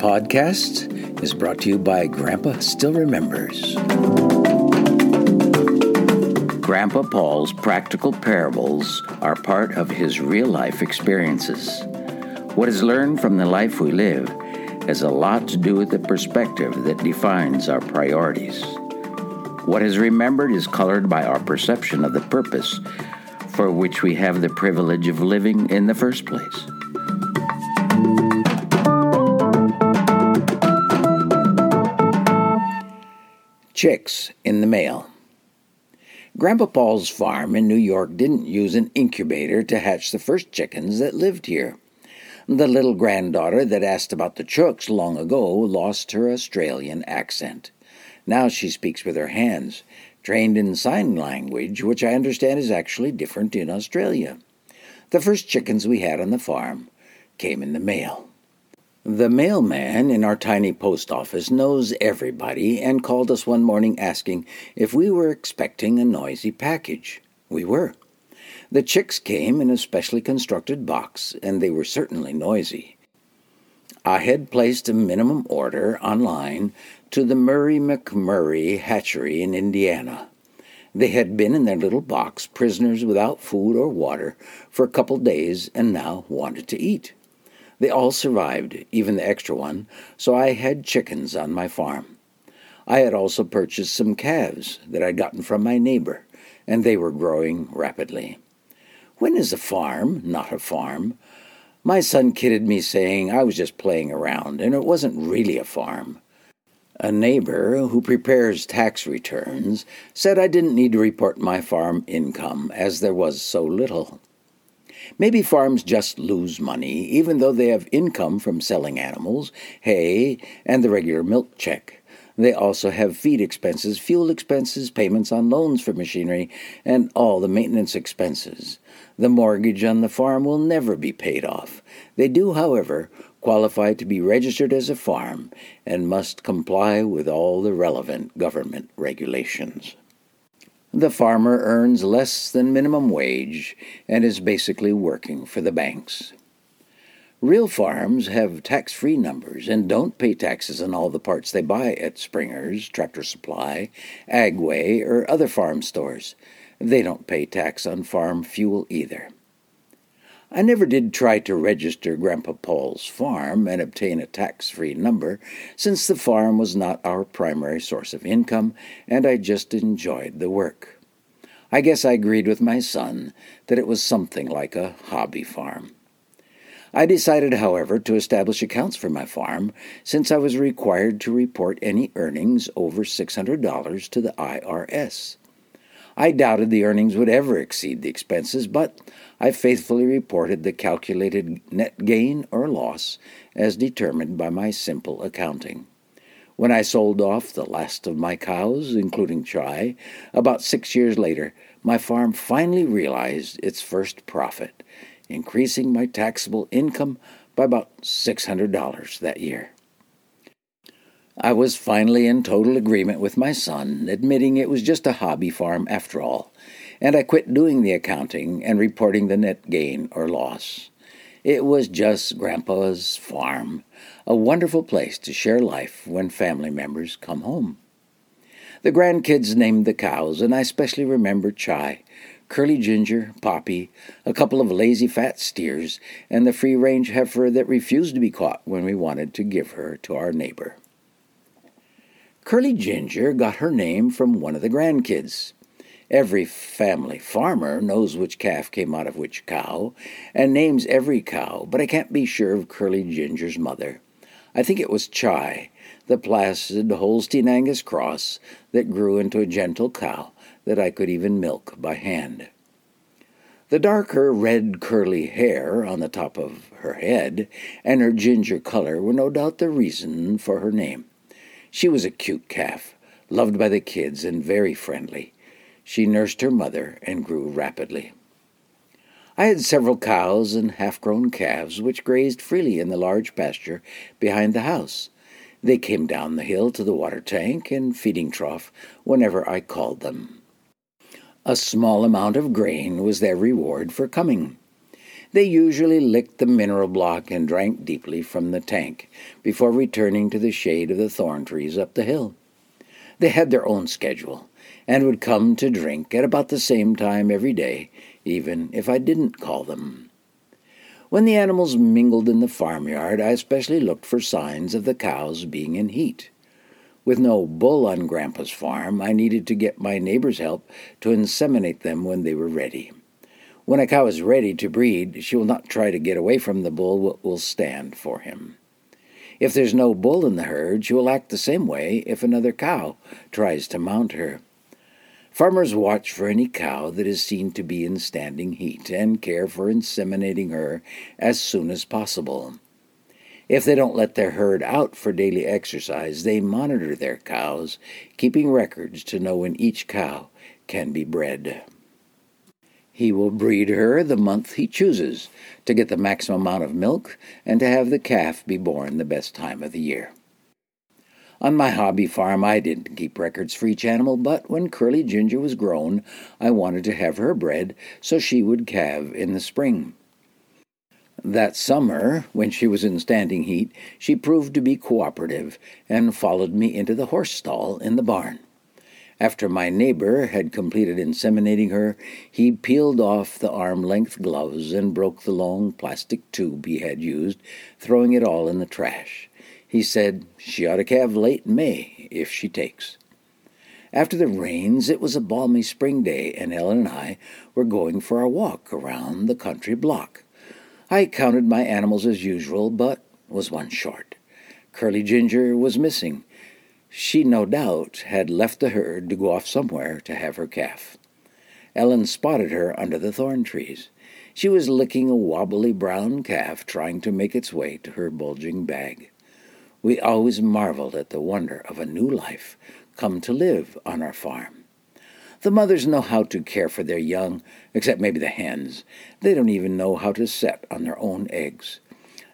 podcast is brought to you by Grandpa Still Remembers. Grandpa Paul's practical parables are part of his real life experiences. What is learned from the life we live has a lot to do with the perspective that defines our priorities. What is remembered is colored by our perception of the purpose for which we have the privilege of living in the first place. Chicks in the mail. Grandpa Paul's farm in New York didn't use an incubator to hatch the first chickens that lived here. The little granddaughter that asked about the chooks long ago lost her Australian accent. Now she speaks with her hands, trained in sign language, which I understand is actually different in Australia. The first chickens we had on the farm came in the mail. The mailman in our tiny post office knows everybody and called us one morning asking if we were expecting a noisy package. We were. The chicks came in a specially constructed box, and they were certainly noisy. I had placed a minimum order online to the Murray McMurray hatchery in Indiana. They had been in their little box, prisoners without food or water, for a couple days and now wanted to eat. They all survived, even the extra one, so I had chickens on my farm. I had also purchased some calves that I'd gotten from my neighbor, and they were growing rapidly. When is a farm not a farm? My son kidded me saying I was just playing around, and it wasn't really a farm. A neighbor who prepares tax returns said I didn't need to report my farm income as there was so little. Maybe farms just lose money, even though they have income from selling animals, hay, and the regular milk check. They also have feed expenses, fuel expenses, payments on loans for machinery, and all the maintenance expenses. The mortgage on the farm will never be paid off. They do, however, qualify to be registered as a farm and must comply with all the relevant government regulations. The farmer earns less than minimum wage and is basically working for the banks. Real farms have tax free numbers and don't pay taxes on all the parts they buy at Springer's, Tractor Supply, Agway, or other farm stores. They don't pay tax on farm fuel either. I never did try to register Grandpa Paul's farm and obtain a tax free number, since the farm was not our primary source of income, and I just enjoyed the work. I guess I agreed with my son that it was something like a hobby farm. I decided, however, to establish accounts for my farm, since I was required to report any earnings over $600 to the IRS. I doubted the earnings would ever exceed the expenses, but I faithfully reported the calculated net gain or loss as determined by my simple accounting. When I sold off the last of my cows, including Chai, about six years later, my farm finally realized its first profit, increasing my taxable income by about $600 that year. I was finally in total agreement with my son, admitting it was just a hobby farm after all, and I quit doing the accounting and reporting the net gain or loss. It was just Grandpa's farm, a wonderful place to share life when family members come home. The grandkids named the cows, and I especially remember Chai, Curly Ginger, Poppy, a couple of lazy fat steers, and the free range heifer that refused to be caught when we wanted to give her to our neighbor. Curly Ginger got her name from one of the grandkids. Every family farmer knows which calf came out of which cow, and names every cow, but I can't be sure of Curly Ginger's mother. I think it was Chai, the placid Holstein Angus cross that grew into a gentle cow that I could even milk by hand. The darker red curly hair on the top of her head and her ginger color were no doubt the reason for her name. She was a cute calf, loved by the kids and very friendly. She nursed her mother and grew rapidly. I had several cows and half grown calves which grazed freely in the large pasture behind the house. They came down the hill to the water tank and feeding trough whenever I called them. A small amount of grain was their reward for coming. They usually licked the mineral block and drank deeply from the tank before returning to the shade of the thorn trees up the hill. They had their own schedule and would come to drink at about the same time every day, even if I didn't call them. When the animals mingled in the farmyard, I especially looked for signs of the cows being in heat. With no bull on Grandpa's farm, I needed to get my neighbor's help to inseminate them when they were ready. When a cow is ready to breed, she will not try to get away from the bull but will stand for him. If there's no bull in the herd, she will act the same way if another cow tries to mount her. Farmers watch for any cow that is seen to be in standing heat and care for inseminating her as soon as possible. If they don't let their herd out for daily exercise, they monitor their cows, keeping records to know when each cow can be bred. He will breed her the month he chooses to get the maximum amount of milk and to have the calf be born the best time of the year. On my hobby farm, I didn't keep records for each animal, but when Curly Ginger was grown, I wanted to have her bred so she would calve in the spring. That summer, when she was in standing heat, she proved to be cooperative and followed me into the horse stall in the barn. After my neighbor had completed inseminating her, he peeled off the arm length gloves and broke the long plastic tube he had used, throwing it all in the trash. He said she ought to calve late May if she takes. After the rains, it was a balmy spring day, and Ellen and I were going for a walk around the country block. I counted my animals as usual, but was one short. Curly Ginger was missing, she no doubt had left the herd to go off somewhere to have her calf. Ellen spotted her under the thorn trees. She was licking a wobbly brown calf trying to make its way to her bulging bag. We always marveled at the wonder of a new life come to live on our farm. The mothers know how to care for their young, except maybe the hens. They don't even know how to set on their own eggs.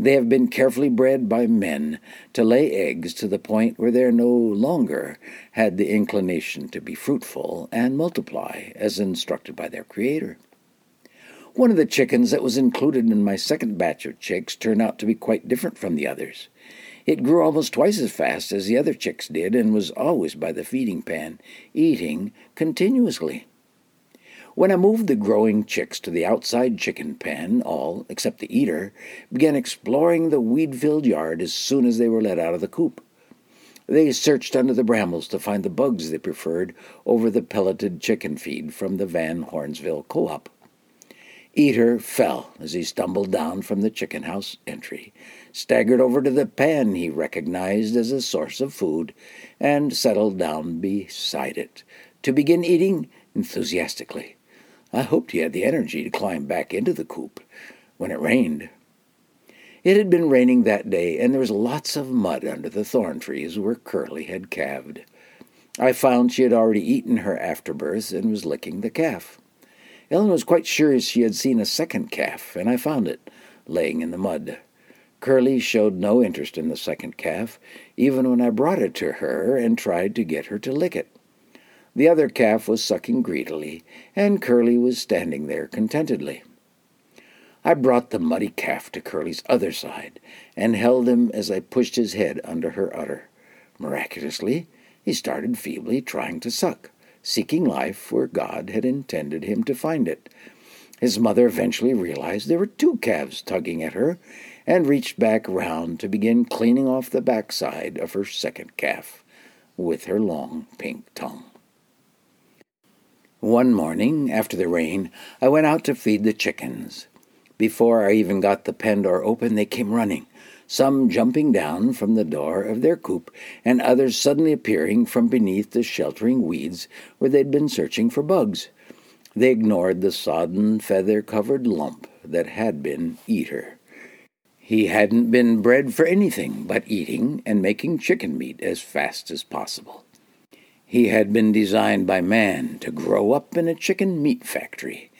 They have been carefully bred by men to lay eggs to the point where they no longer had the inclination to be fruitful and multiply as instructed by their Creator. One of the chickens that was included in my second batch of chicks turned out to be quite different from the others. It grew almost twice as fast as the other chicks did and was always by the feeding pan, eating continuously. When I moved the growing chicks to the outside chicken pen, all, except the eater, began exploring the weed filled yard as soon as they were let out of the coop. They searched under the brambles to find the bugs they preferred over the pelleted chicken feed from the Van Hornesville Co op. Eater fell as he stumbled down from the chicken house entry, staggered over to the pan he recognized as a source of food, and settled down beside it to begin eating enthusiastically. I hoped he had the energy to climb back into the coop when it rained. It had been raining that day, and there was lots of mud under the thorn trees where Curly had calved. I found she had already eaten her afterbirth and was licking the calf. Ellen was quite sure she had seen a second calf, and I found it, laying in the mud. Curly showed no interest in the second calf, even when I brought it to her and tried to get her to lick it. The other calf was sucking greedily, and Curly was standing there contentedly. I brought the muddy calf to Curly's other side and held him as I pushed his head under her udder. Miraculously, he started feebly trying to suck, seeking life where God had intended him to find it. His mother eventually realized there were two calves tugging at her and reached back round to begin cleaning off the backside of her second calf with her long pink tongue. One morning, after the rain, I went out to feed the chickens. Before I even got the pen door open, they came running, some jumping down from the door of their coop, and others suddenly appearing from beneath the sheltering weeds where they'd been searching for bugs. They ignored the sodden, feather covered lump that had been Eater. He hadn't been bred for anything but eating and making chicken meat as fast as possible. He had been designed by man to grow up in a chicken meat factory.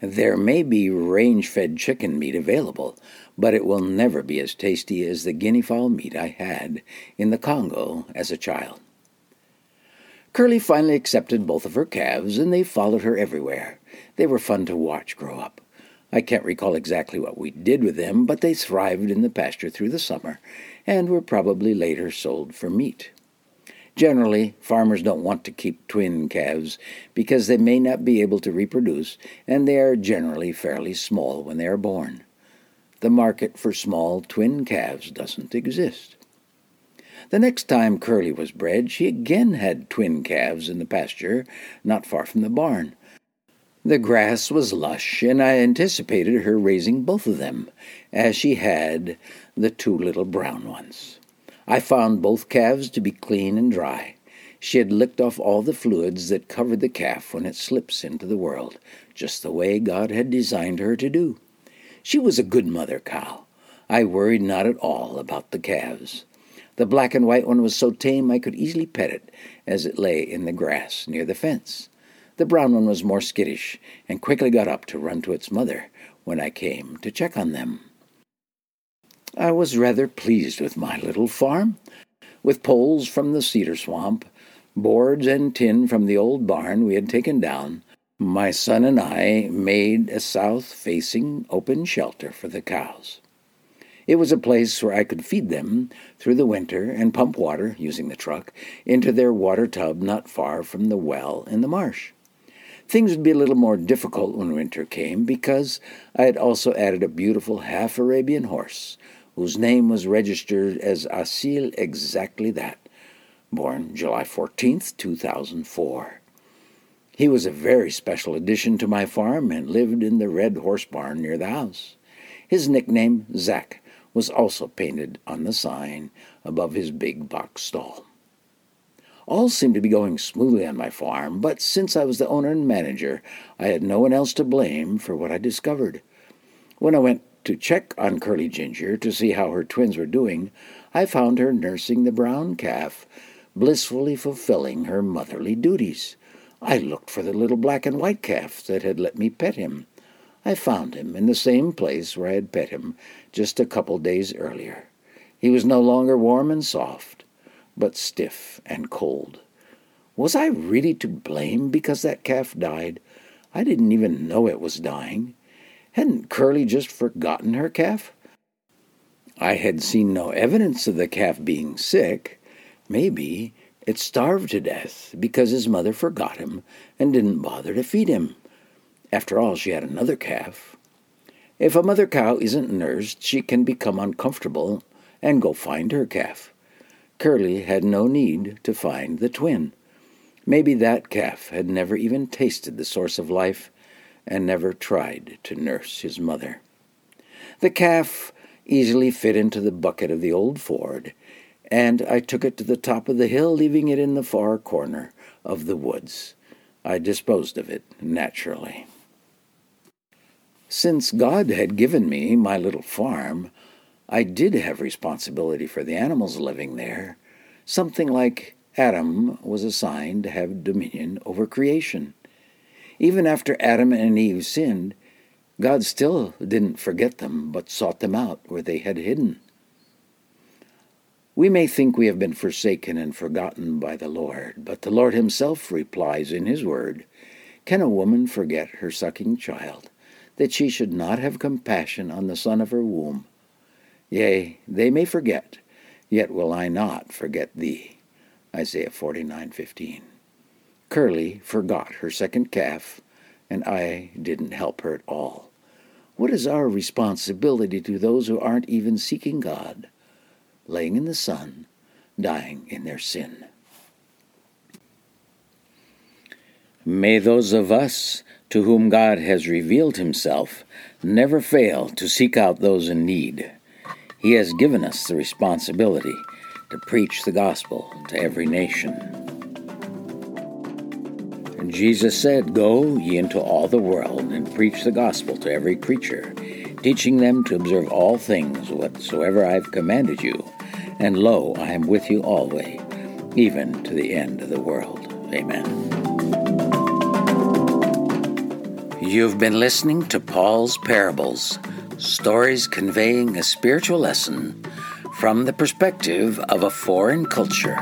There may be range fed chicken meat available, but it will never be as tasty as the guinea fowl meat I had in the Congo as a child. Curly finally accepted both of her calves, and they followed her everywhere. They were fun to watch grow up. I can't recall exactly what we did with them, but they thrived in the pasture through the summer and were probably later sold for meat. Generally, farmers don't want to keep twin calves because they may not be able to reproduce, and they are generally fairly small when they are born. The market for small twin calves doesn't exist. The next time Curly was bred, she again had twin calves in the pasture not far from the barn. The grass was lush, and I anticipated her raising both of them, as she had the two little brown ones. I found both calves to be clean and dry. She had licked off all the fluids that covered the calf when it slips into the world, just the way God had designed her to do. She was a good mother cow. I worried not at all about the calves. The black and white one was so tame I could easily pet it as it lay in the grass near the fence. The brown one was more skittish and quickly got up to run to its mother when I came to check on them. I was rather pleased with my little farm. With poles from the cedar swamp, boards and tin from the old barn we had taken down, my son and I made a south facing open shelter for the cows. It was a place where I could feed them through the winter and pump water, using the truck, into their water tub not far from the well in the marsh. Things would be a little more difficult when winter came because I had also added a beautiful half Arabian horse whose name was registered as Asil exactly that, born July 14th, 2004. He was a very special addition to my farm and lived in the red horse barn near the house. His nickname, Zack, was also painted on the sign above his big box stall. All seemed to be going smoothly on my farm, but since I was the owner and manager, I had no one else to blame for what I discovered. When I went to check on Curly Ginger to see how her twins were doing, I found her nursing the brown calf, blissfully fulfilling her motherly duties. I looked for the little black and white calf that had let me pet him. I found him in the same place where I had pet him just a couple days earlier. He was no longer warm and soft but stiff and cold. Was I really to blame because that calf died? I didn't even know it was dying. Hadn't Curly just forgotten her calf? I had seen no evidence of the calf being sick. Maybe it starved to death because his mother forgot him and didn't bother to feed him. After all, she had another calf. If a mother cow isn't nursed, she can become uncomfortable and go find her calf. Curly had no need to find the twin. Maybe that calf had never even tasted the source of life and never tried to nurse his mother. The calf easily fit into the bucket of the old Ford, and I took it to the top of the hill, leaving it in the far corner of the woods. I disposed of it naturally. Since God had given me my little farm, I did have responsibility for the animals living there, something like Adam was assigned to have dominion over creation. Even after Adam and Eve sinned, God still didn't forget them, but sought them out where they had hidden. We may think we have been forsaken and forgotten by the Lord, but the Lord Himself replies in His Word Can a woman forget her sucking child, that she should not have compassion on the son of her womb? Yea, they may forget, yet will I not forget thee. Isaiah 49:15. Curly forgot her second calf, and I didn't help her at all. What is our responsibility to those who aren't even seeking God, laying in the sun, dying in their sin? May those of us to whom God has revealed himself never fail to seek out those in need he has given us the responsibility to preach the gospel to every nation. And Jesus said, Go ye into all the world and preach the gospel to every creature, teaching them to observe all things whatsoever I have commanded you. And lo, I am with you always, even to the end of the world. Amen. You've been listening to Paul's Parables stories conveying a spiritual lesson from the perspective of a foreign culture.